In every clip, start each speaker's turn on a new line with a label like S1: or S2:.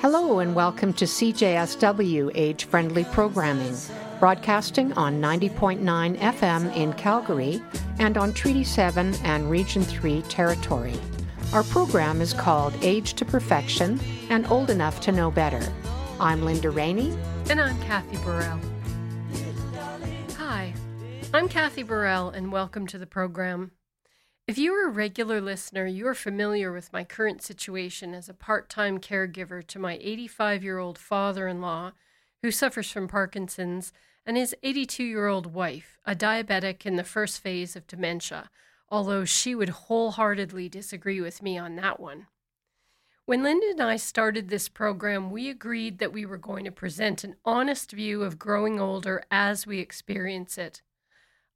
S1: Hello and welcome to CJSW Age Friendly Programming, broadcasting on 90.9 FM in Calgary and on Treaty 7 and Region 3 territory. Our program is called Age to Perfection and Old Enough to Know Better. I'm Linda Rainey.
S2: And I'm Kathy Burrell. Hi, I'm Kathy Burrell, and welcome to the program. If you are a regular listener, you are familiar with my current situation as a part time caregiver to my 85 year old father in law, who suffers from Parkinson's, and his 82 year old wife, a diabetic in the first phase of dementia, although she would wholeheartedly disagree with me on that one. When Linda and I started this program, we agreed that we were going to present an honest view of growing older as we experience it.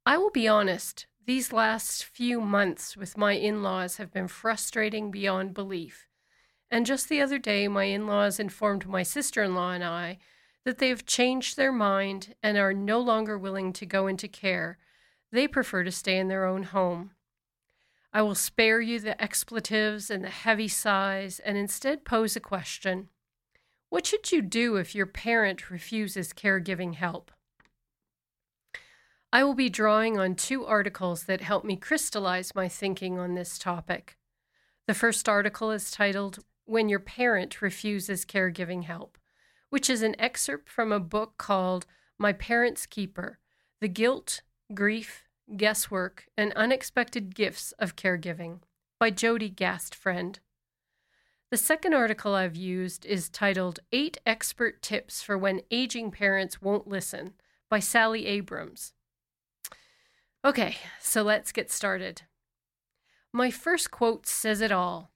S2: I will be honest, these last few months with my in laws have been frustrating beyond belief. And just the other day, my in laws informed my sister in law and I that they have changed their mind and are no longer willing to go into care. They prefer to stay in their own home. I will spare you the expletives and the heavy sighs and instead pose a question What should you do if your parent refuses caregiving help? I will be drawing on two articles that help me crystallize my thinking on this topic. The first article is titled When Your Parent Refuses Caregiving Help, which is an excerpt from a book called My Parent's Keeper The Guilt, Grief, Guesswork, and Unexpected Gifts of Caregiving by Jody Gastfriend. The second article I've used is titled Eight Expert Tips for When Aging Parents Won't Listen by Sally Abrams. Okay, so let's get started. My first quote says it all.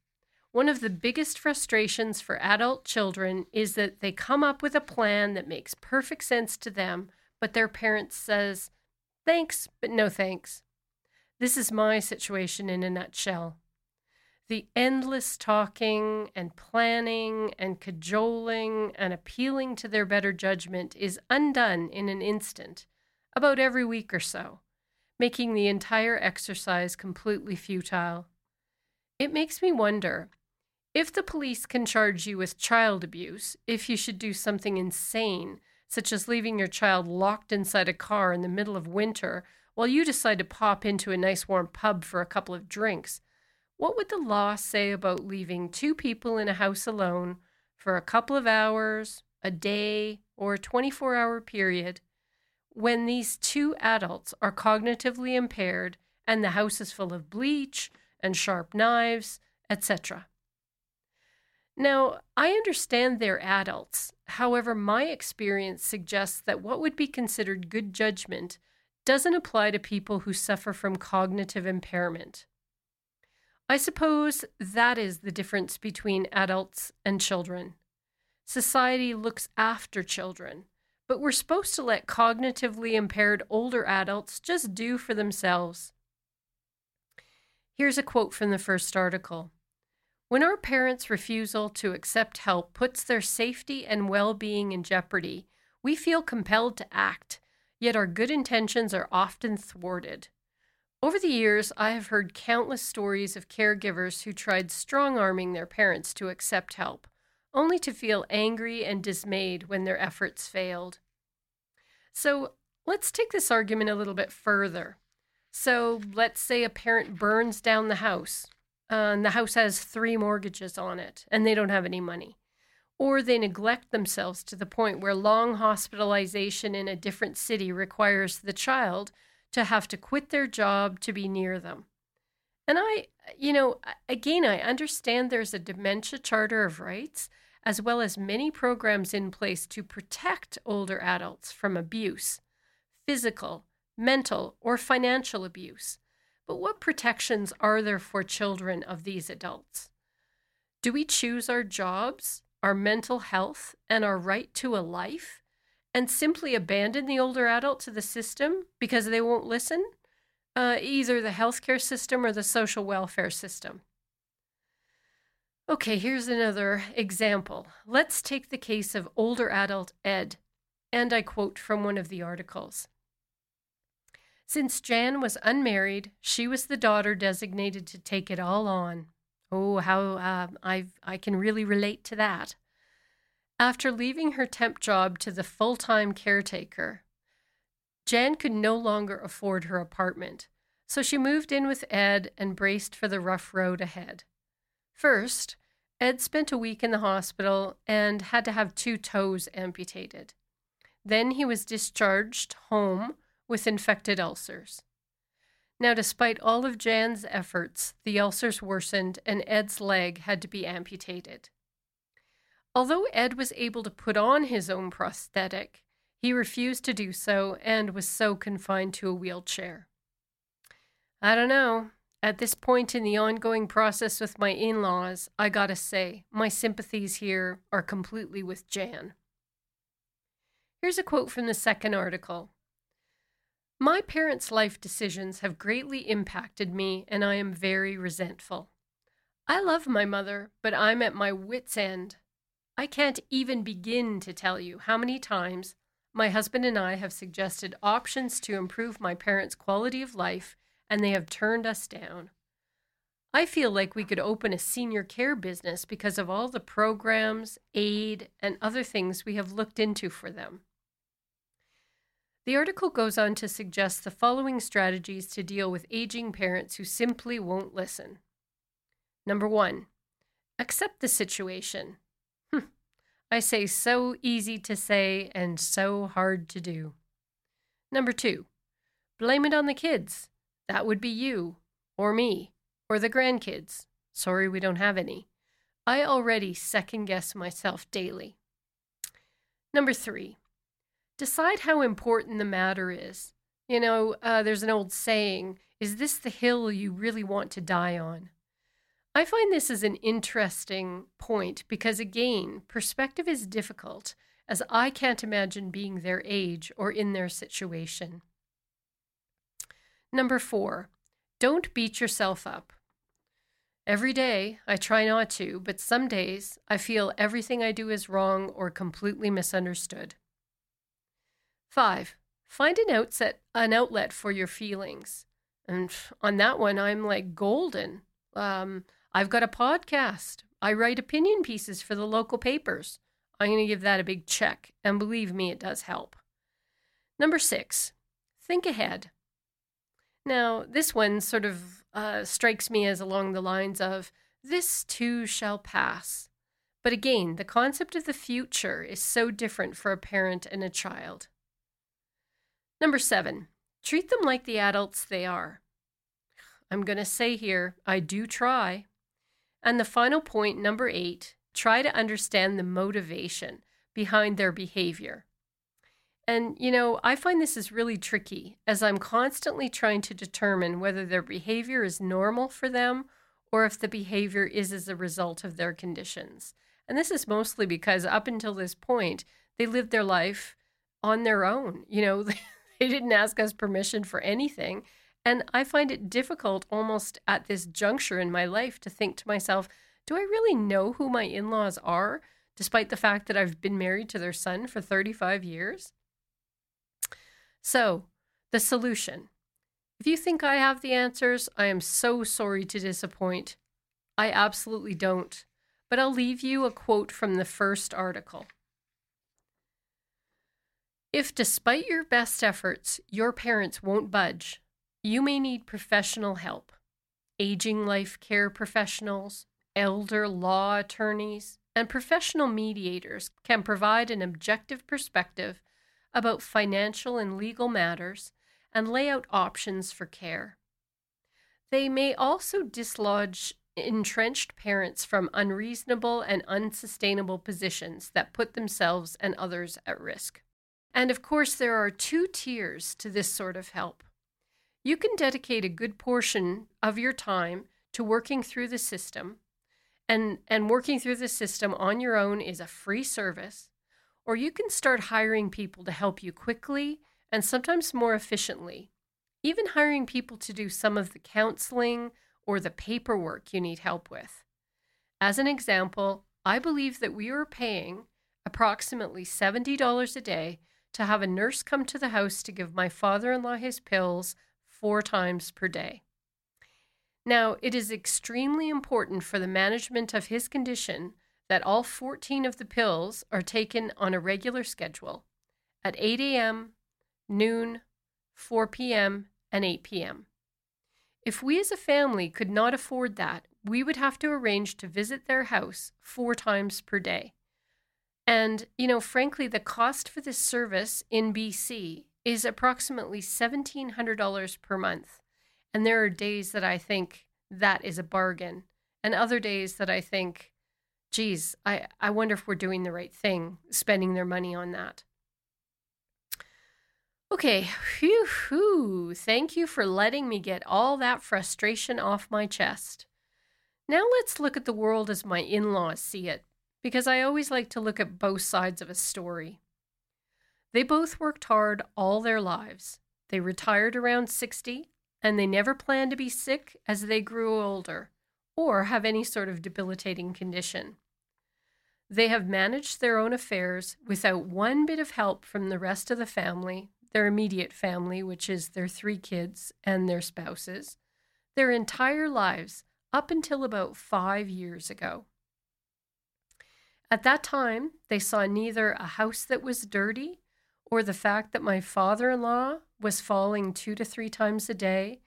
S2: One of the biggest frustrations for adult children is that they come up with a plan that makes perfect sense to them, but their parents says, "Thanks, but no thanks." This is my situation in a nutshell. The endless talking and planning and cajoling and appealing to their better judgment is undone in an instant, about every week or so making the entire exercise completely futile. It makes me wonder if the police can charge you with child abuse, if you should do something insane, such as leaving your child locked inside a car in the middle of winter while you decide to pop into a nice warm pub for a couple of drinks, what would the law say about leaving two people in a house alone for a couple of hours, a day, or a 24 hour period when these two adults are cognitively impaired and the house is full of bleach and sharp knives, etc. Now, I understand they're adults. However, my experience suggests that what would be considered good judgment doesn't apply to people who suffer from cognitive impairment. I suppose that is the difference between adults and children. Society looks after children, but we're supposed to let cognitively impaired older adults just do for themselves. Here's a quote from the first article When our parents' refusal to accept help puts their safety and well being in jeopardy, we feel compelled to act, yet our good intentions are often thwarted. Over the years, I have heard countless stories of caregivers who tried strong arming their parents to accept help only to feel angry and dismayed when their efforts failed. So let's take this argument a little bit further. So let's say a parent burns down the house, uh, and the house has three mortgages on it, and they don't have any money. Or they neglect themselves to the point where long hospitalization in a different city requires the child to have to quit their job to be near them. And I, you know, again, I understand there's a dementia charter of rights, as well as many programs in place to protect older adults from abuse, physical, mental, or financial abuse. But what protections are there for children of these adults? Do we choose our jobs, our mental health, and our right to a life, and simply abandon the older adult to the system because they won't listen? Uh, either the healthcare system or the social welfare system. Okay, here's another example. Let's take the case of older adult Ed, and I quote from one of the articles. Since Jan was unmarried, she was the daughter designated to take it all on. Oh, how uh, I I can really relate to that. After leaving her temp job to the full time caretaker, Jan could no longer afford her apartment, so she moved in with Ed and braced for the rough road ahead. First, Ed spent a week in the hospital and had to have two toes amputated. Then he was discharged home with infected ulcers. Now, despite all of Jan's efforts, the ulcers worsened and Ed's leg had to be amputated. Although Ed was able to put on his own prosthetic, he refused to do so and was so confined to a wheelchair. I don't know. At this point in the ongoing process with my in laws, I gotta say, my sympathies here are completely with Jan. Here's a quote from the second article My parents' life decisions have greatly impacted me, and I am very resentful. I love my mother, but I'm at my wits' end. I can't even begin to tell you how many times my husband and I have suggested options to improve my parents' quality of life, and they have turned us down. I feel like we could open a senior care business because of all the programs, aid, and other things we have looked into for them. The article goes on to suggest the following strategies to deal with aging parents who simply won't listen. Number one, accept the situation. I say so easy to say and so hard to do. Number two, blame it on the kids. That would be you, or me, or the grandkids. Sorry we don't have any. I already second guess myself daily. Number three, decide how important the matter is. You know, uh, there's an old saying is this the hill you really want to die on? I find this is an interesting point because, again, perspective is difficult, as I can't imagine being their age or in their situation. Number four, don't beat yourself up. Every day, I try not to, but some days I feel everything I do is wrong or completely misunderstood. Five, find an outset, an outlet for your feelings. And on that one, I'm like golden. Um, I've got a podcast. I write opinion pieces for the local papers. I'm going to give that a big check, and believe me, it does help. Number six, think ahead. Now, this one sort of uh, strikes me as along the lines of this too shall pass. But again, the concept of the future is so different for a parent and a child. Number seven, treat them like the adults they are. I'm going to say here, I do try. And the final point, number eight, try to understand the motivation behind their behavior. And, you know, I find this is really tricky as I'm constantly trying to determine whether their behavior is normal for them or if the behavior is as a result of their conditions. And this is mostly because up until this point, they lived their life on their own. You know, they didn't ask us permission for anything. And I find it difficult almost at this juncture in my life to think to myself, do I really know who my in laws are, despite the fact that I've been married to their son for 35 years? So, the solution. If you think I have the answers, I am so sorry to disappoint. I absolutely don't. But I'll leave you a quote from the first article. If, despite your best efforts, your parents won't budge, you may need professional help. Aging life care professionals, elder law attorneys, and professional mediators can provide an objective perspective about financial and legal matters and lay out options for care. They may also dislodge entrenched parents from unreasonable and unsustainable positions that put themselves and others at risk. And of course, there are two tiers to this sort of help. You can dedicate a good portion of your time to working through the system. And, and working through the system on your own is a free service. Or you can start hiring people to help you quickly and sometimes more efficiently. Even hiring people to do some of the counseling or the paperwork you need help with. As an example, I believe that we are paying approximately $70 a day to have a nurse come to the house to give my father in law his pills four times per day. Now, it is extremely important for the management of his condition that all 14 of the pills are taken on a regular schedule at 8 a.m., noon, 4 p.m., and 8 p.m. If we as a family could not afford that, we would have to arrange to visit their house four times per day. And, you know, frankly, the cost for this service in BC is approximately $1,700 per month. And there are days that I think that is a bargain, and other days that I think, geez, I, I wonder if we're doing the right thing, spending their money on that. Okay, whew, whew. Thank you for letting me get all that frustration off my chest. Now let's look at the world as my in laws see it, because I always like to look at both sides of a story. They both worked hard all their lives. They retired around 60, and they never planned to be sick as they grew older or have any sort of debilitating condition. They have managed their own affairs without one bit of help from the rest of the family their immediate family, which is their three kids and their spouses, their entire lives up until about five years ago. At that time, they saw neither a house that was dirty or the fact that my father in law was falling two to three times a day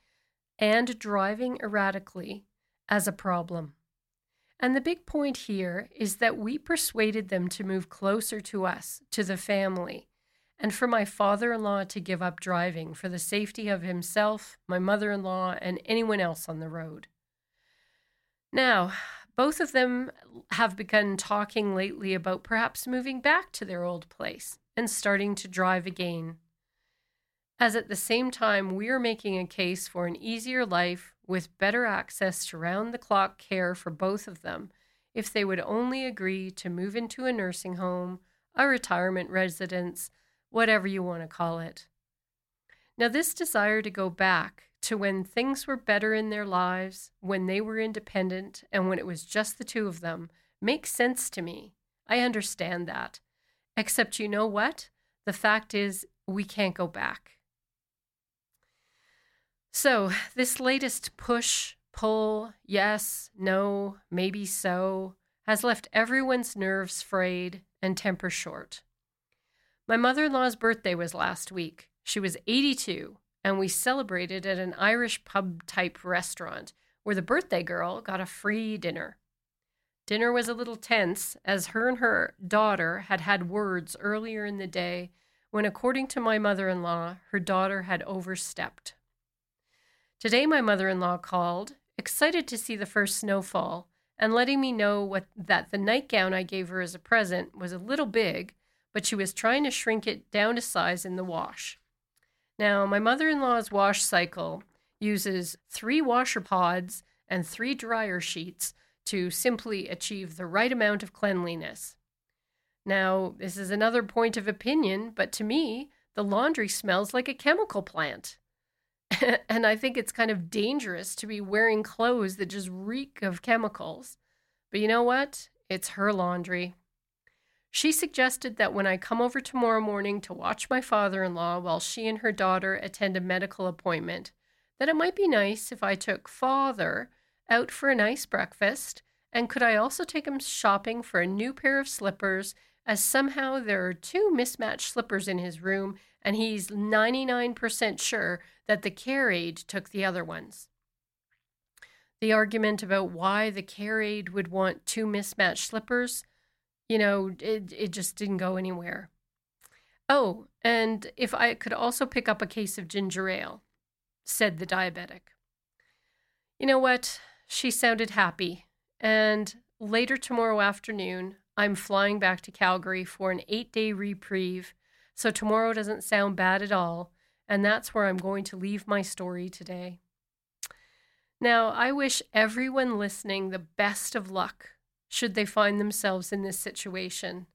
S2: and driving erratically as a problem. And the big point here is that we persuaded them to move closer to us, to the family, and for my father in law to give up driving for the safety of himself, my mother in law, and anyone else on the road. Now, both of them have begun talking lately about perhaps moving back to their old place and starting to drive again. As at the same time, we are making a case for an easier life with better access to round the clock care for both of them if they would only agree to move into a nursing home, a retirement residence, whatever you want to call it. Now, this desire to go back to when things were better in their lives, when they were independent, and when it was just the two of them, makes sense to me. I understand that. Except, you know what? The fact is, we can't go back. So, this latest push, pull, yes, no, maybe so, has left everyone's nerves frayed and temper short. My mother in law's birthday was last week. She was 82, and we celebrated at an Irish pub type restaurant where the birthday girl got a free dinner. Dinner was a little tense as her and her daughter had had words earlier in the day when, according to my mother in law, her daughter had overstepped. Today, my mother in law called, excited to see the first snowfall, and letting me know what, that the nightgown I gave her as a present was a little big but she was trying to shrink it down to size in the wash. Now, my mother in law's wash cycle uses three washer pods and three dryer sheets to simply achieve the right amount of cleanliness. Now, this is another point of opinion, but to me, the laundry smells like a chemical plant. and I think it's kind of dangerous to be wearing clothes that just reek of chemicals. But you know what? It's her laundry. She suggested that when I come over tomorrow morning to watch my father in law while she and her daughter attend a medical appointment, that it might be nice if I took father out for a nice breakfast, and could I also take him shopping for a new pair of slippers, as somehow there are two mismatched slippers in his room, and he's 99% sure that the care aide took the other ones. The argument about why the care aide would want two mismatched slippers you know, it, it just didn't go anywhere. Oh, and if I could also pick up a case of ginger ale, said the diabetic. You know what? She sounded happy. And later tomorrow afternoon, I'm flying back to Calgary for an eight day reprieve. So tomorrow doesn't sound bad at all. And that's where I'm going to leave my story today. Now, I wish everyone listening the best of luck should they find themselves in this situation.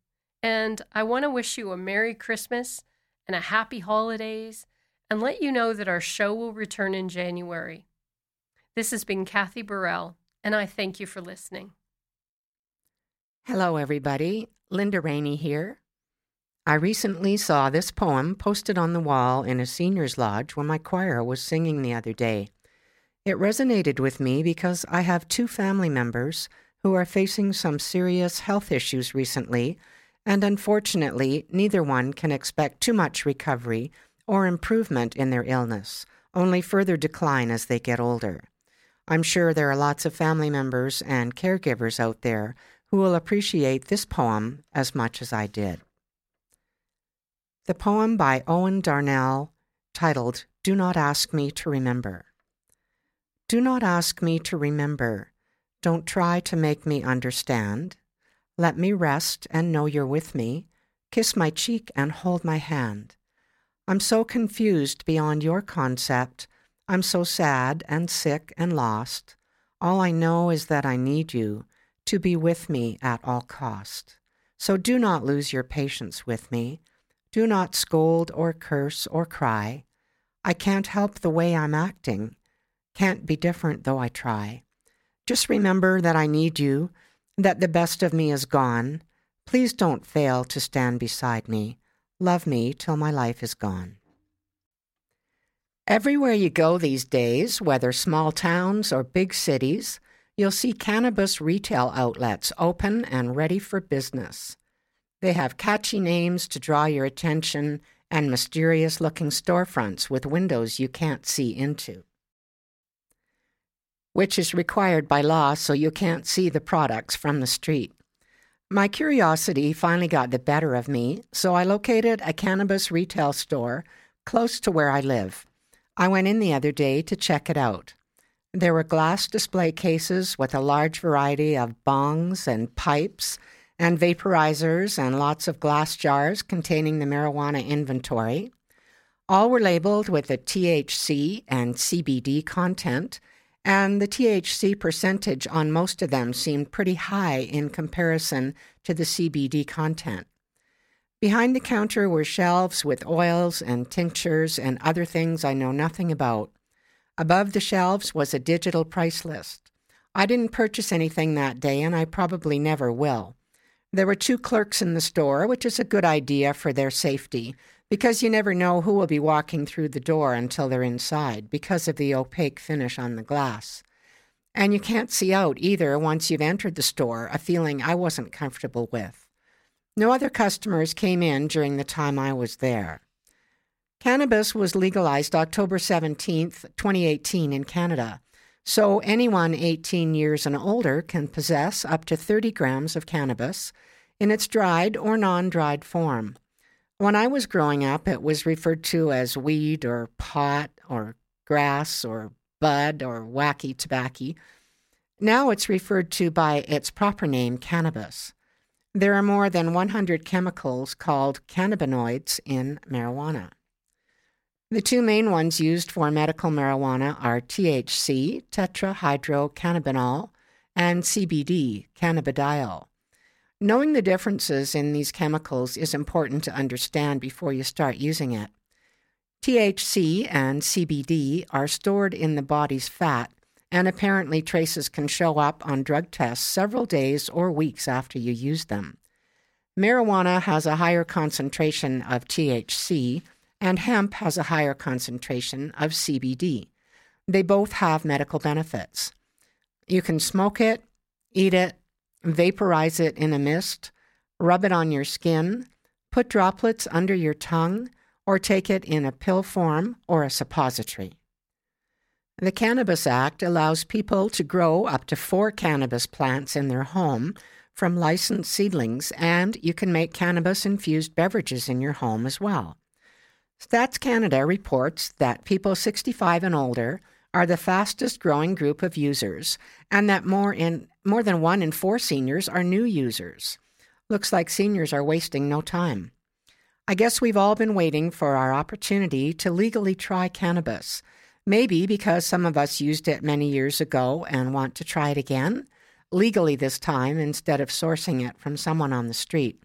S2: And I want to wish you a Merry Christmas and a Happy Holidays and let you know that our show will return in January. This has been Kathy Burrell, and I thank you for listening.
S1: Hello, everybody. Linda Rainey here. I recently saw this poem posted on the wall in a senior's lodge when my choir was singing the other day. It resonated with me because I have two family members who are facing some serious health issues recently, and unfortunately, neither one can expect too much recovery or improvement in their illness, only further decline as they get older. I'm sure there are lots of family members and caregivers out there who will appreciate this poem as much as I did. The poem by Owen Darnell, titled Do Not Ask Me to Remember. Do not ask me to remember. Don't try to make me understand. Let me rest and know you're with me. Kiss my cheek and hold my hand. I'm so confused beyond your concept. I'm so sad and sick and lost. All I know is that I need you to be with me at all cost. So do not lose your patience with me. Do not scold or curse or cry. I can't help the way I'm acting. Can't be different though I try. Just remember that I need you, that the best of me is gone. Please don't fail to stand beside me. Love me till my life is gone. Everywhere you go these days, whether small towns or big cities, you'll see cannabis retail outlets open and ready for business. They have catchy names to draw your attention and mysterious looking storefronts with windows you can't see into, which is required by law so you can't see the products from the street. My curiosity finally got the better of me, so I located a cannabis retail store close to where I live. I went in the other day to check it out. There were glass display cases with a large variety of bongs and pipes and vaporizers and lots of glass jars containing the marijuana inventory. All were labeled with the THC and CBD content, and the THC percentage on most of them seemed pretty high in comparison to the CBD content. Behind the counter were shelves with oils and tinctures and other things I know nothing about. Above the shelves was a digital price list. I didn't purchase anything that day, and I probably never will. There were two clerks in the store, which is a good idea for their safety, because you never know who will be walking through the door until they're inside because of the opaque finish on the glass. And you can't see out either once you've entered the store, a feeling I wasn't comfortable with. No other customers came in during the time I was there. Cannabis was legalized October 17, 2018, in Canada, so anyone 18 years and older can possess up to 30 grams of cannabis in its dried or non dried form. When I was growing up, it was referred to as weed or pot or grass or bud or wacky tobacco. Now it's referred to by its proper name, cannabis. There are more than 100 chemicals called cannabinoids in marijuana. The two main ones used for medical marijuana are THC, tetrahydrocannabinol, and CBD, cannabidiol. Knowing the differences in these chemicals is important to understand before you start using it. THC and CBD are stored in the body's fat and apparently traces can show up on drug tests several days or weeks after you use them. Marijuana has a higher concentration of THC, and hemp has a higher concentration of CBD. They both have medical benefits. You can smoke it, eat it, vaporize it in a mist, rub it on your skin, put droplets under your tongue, or take it in a pill form or a suppository. The Cannabis Act allows people to grow up to four cannabis plants in their home from licensed seedlings, and you can make cannabis infused beverages in your home as well. Stats Canada reports that people 65 and older are the fastest growing group of users, and that more, in, more than one in four seniors are new users. Looks like seniors are wasting no time. I guess we've all been waiting for our opportunity to legally try cannabis. Maybe because some of us used it many years ago and want to try it again, legally this time instead of sourcing it from someone on the street.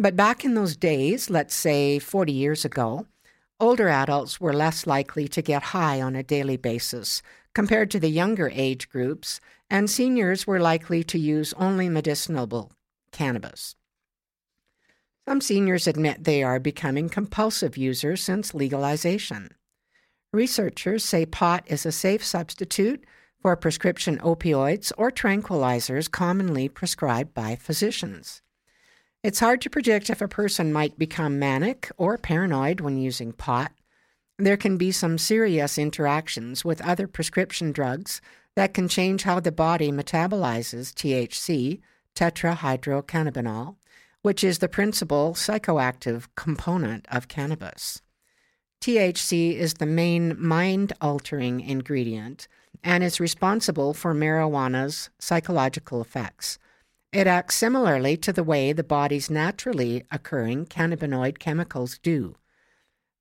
S1: But back in those days, let's say 40 years ago, older adults were less likely to get high on a daily basis compared to the younger age groups, and seniors were likely to use only medicinal cannabis. Some seniors admit they are becoming compulsive users since legalization. Researchers say pot is a safe substitute for prescription opioids or tranquilizers commonly prescribed by physicians. It's hard to predict if a person might become manic or paranoid when using pot. There can be some serious interactions with other prescription drugs that can change how the body metabolizes THC, tetrahydrocannabinol, which is the principal psychoactive component of cannabis. THC is the main mind altering ingredient and is responsible for marijuana's psychological effects. It acts similarly to the way the body's naturally occurring cannabinoid chemicals do.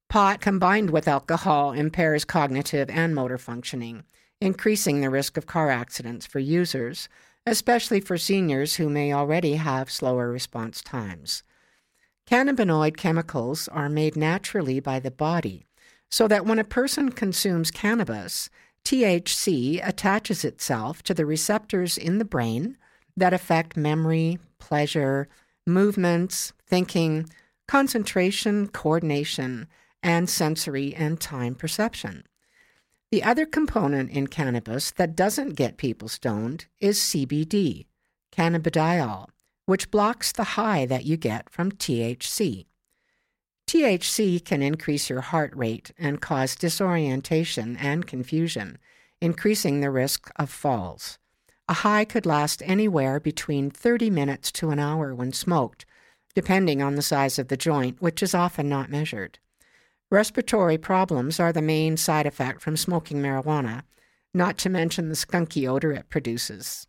S1: Pot combined with alcohol impairs cognitive and motor functioning, increasing the risk of car accidents for users, especially for seniors who may already have slower response times. Cannabinoid chemicals are made naturally by the body, so that when a person consumes cannabis, THC attaches itself to the receptors in the brain that affect memory, pleasure, movements, thinking, concentration, coordination, and sensory and time perception. The other component in cannabis that doesn't get people stoned is CBD, cannabidiol, which blocks the high that you get from THC. THC can increase your heart rate and cause disorientation and confusion, increasing the risk of falls. A high could last anywhere between 30 minutes to an hour when smoked, depending on the size of the joint, which is often not measured. Respiratory problems are the main side effect from smoking marijuana, not to mention the skunky odor it produces.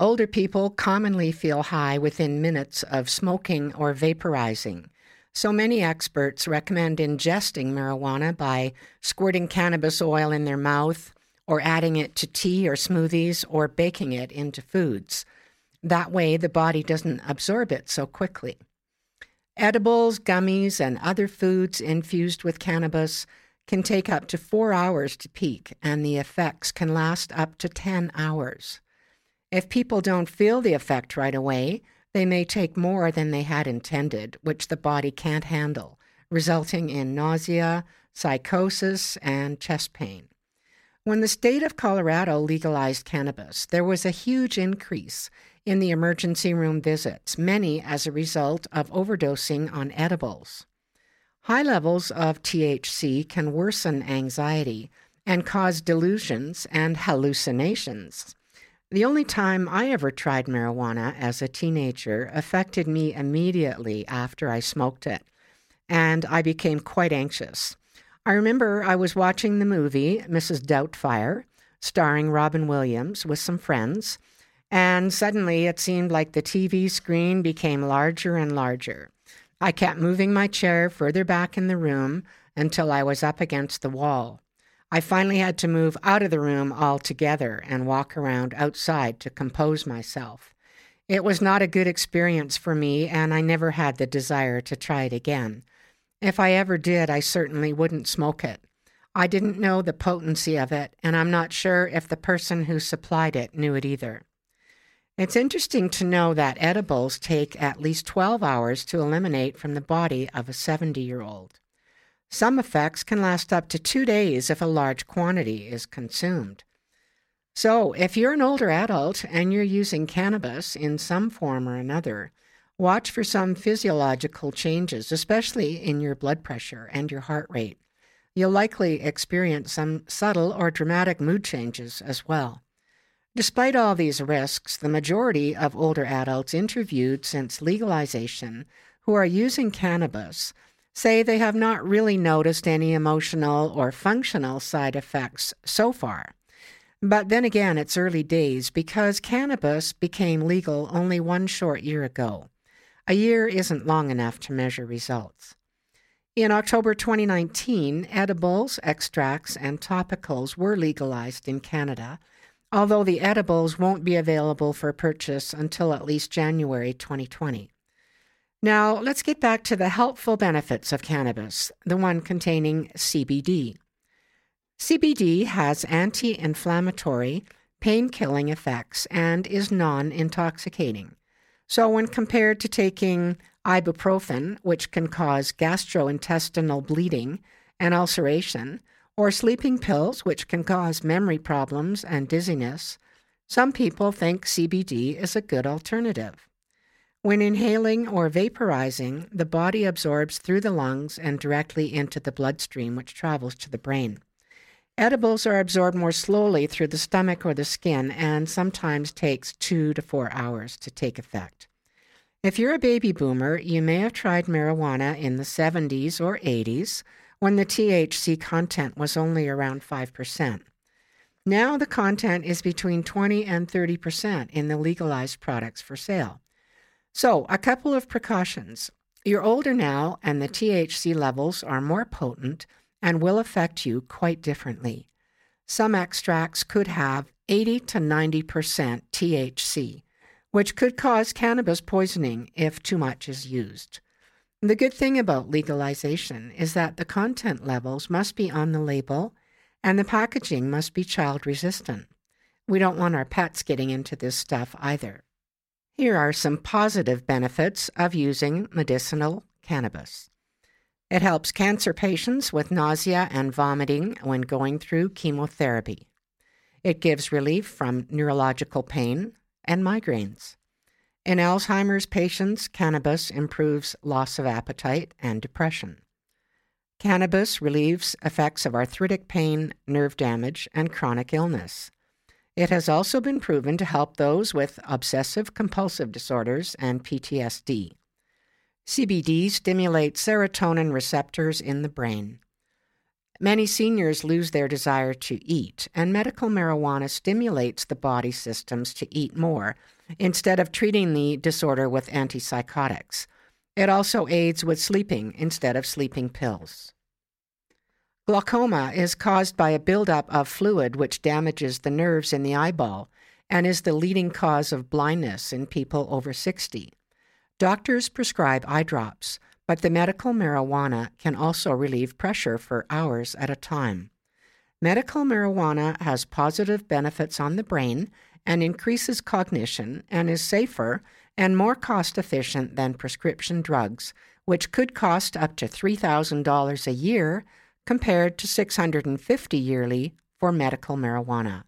S1: Older people commonly feel high within minutes of smoking or vaporizing. So many experts recommend ingesting marijuana by squirting cannabis oil in their mouth, or adding it to tea or smoothies, or baking it into foods. That way, the body doesn't absorb it so quickly. Edibles, gummies, and other foods infused with cannabis can take up to four hours to peak, and the effects can last up to 10 hours. If people don't feel the effect right away, they may take more than they had intended, which the body can't handle, resulting in nausea, psychosis, and chest pain. When the state of Colorado legalized cannabis, there was a huge increase in the emergency room visits, many as a result of overdosing on edibles. High levels of THC can worsen anxiety and cause delusions and hallucinations. The only time I ever tried marijuana as a teenager affected me immediately after I smoked it, and I became quite anxious. I remember I was watching the movie Mrs. Doubtfire, starring Robin Williams, with some friends, and suddenly it seemed like the TV screen became larger and larger. I kept moving my chair further back in the room until I was up against the wall. I finally had to move out of the room altogether and walk around outside to compose myself. It was not a good experience for me, and I never had the desire to try it again. If I ever did, I certainly wouldn't smoke it. I didn't know the potency of it, and I'm not sure if the person who supplied it knew it either. It's interesting to know that edibles take at least 12 hours to eliminate from the body of a 70 year old. Some effects can last up to two days if a large quantity is consumed. So, if you're an older adult and you're using cannabis in some form or another, watch for some physiological changes, especially in your blood pressure and your heart rate. You'll likely experience some subtle or dramatic mood changes as well. Despite all these risks, the majority of older adults interviewed since legalization who are using cannabis say they have not really noticed any emotional or functional side effects so far. But then again, it's early days because cannabis became legal only one short year ago. A year isn't long enough to measure results. In October 2019, edibles, extracts, and topicals were legalized in Canada, although the edibles won't be available for purchase until at least January 2020. Now, let's get back to the helpful benefits of cannabis, the one containing CBD. CBD has anti inflammatory, pain killing effects and is non intoxicating. So, when compared to taking ibuprofen, which can cause gastrointestinal bleeding and ulceration, or sleeping pills, which can cause memory problems and dizziness, some people think CBD is a good alternative. When inhaling or vaporizing, the body absorbs through the lungs and directly into the bloodstream, which travels to the brain. Edibles are absorbed more slowly through the stomach or the skin and sometimes takes two to four hours to take effect. If you're a baby boomer, you may have tried marijuana in the 70s or 80s when the THC content was only around 5%. Now the content is between 20 and 30% in the legalized products for sale. So, a couple of precautions. You're older now, and the THC levels are more potent and will affect you quite differently. Some extracts could have 80 to 90% THC, which could cause cannabis poisoning if too much is used. The good thing about legalization is that the content levels must be on the label and the packaging must be child resistant. We don't want our pets getting into this stuff either. Here are some positive benefits of using medicinal cannabis. It helps cancer patients with nausea and vomiting when going through chemotherapy. It gives relief from neurological pain, and migraines. In Alzheimer's patients, cannabis improves loss of appetite and depression. Cannabis relieves effects of arthritic pain, nerve damage, and chronic illness. It has also been proven to help those with obsessive compulsive disorders and PTSD. CBD stimulates serotonin receptors in the brain. Many seniors lose their desire to eat, and medical marijuana stimulates the body systems to eat more instead of treating the disorder with antipsychotics. It also aids with sleeping instead of sleeping pills. Glaucoma is caused by a buildup of fluid which damages the nerves in the eyeball and is the leading cause of blindness in people over 60. Doctors prescribe eye drops, but the medical marijuana can also relieve pressure for hours at a time. Medical marijuana has positive benefits on the brain and increases cognition and is safer and more cost efficient than prescription drugs, which could cost up to $3,000 a year compared to 650 yearly for medical marijuana.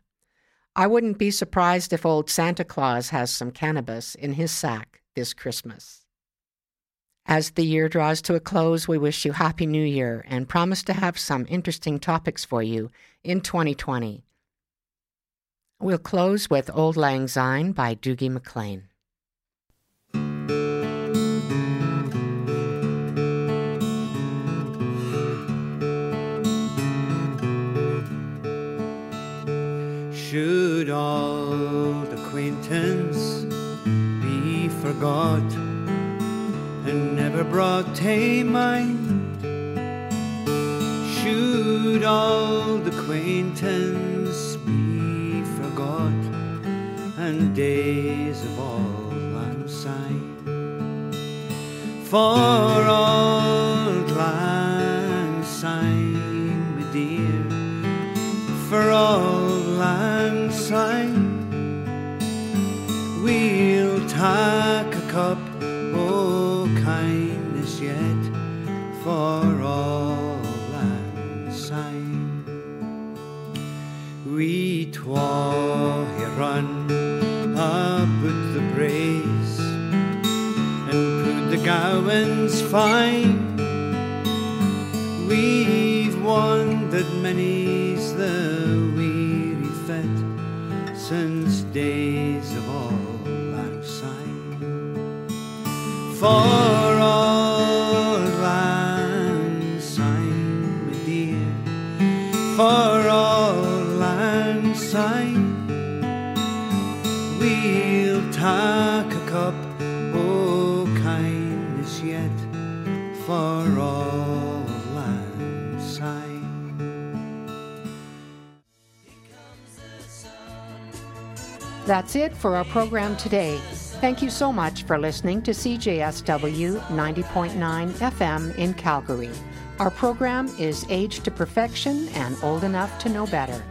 S1: I wouldn't be surprised if old Santa Claus has some cannabis in his sack this Christmas. As the year draws to a close, we wish you Happy New Year and promise to have some interesting topics for you in 2020. We'll close with Auld Lang Syne by Dougie MacLean.
S3: Old acquaintance be forgot? and never brought to mind. Should old acquaintance be forgot and days of old lang? For old lang syne, my dear, for old lang syne, we'll take a cup o' kindness yet for all sign. We twa run up with the braes and put the gowans fine. We've wandered many's For all mankind for all and sign. We'll take a cup o' kindness yet for all and sign.
S1: That's it for our program today. Thank you so much for listening to CJSW 90.9 FM in Calgary. Our program is Age to Perfection and Old Enough to Know Better.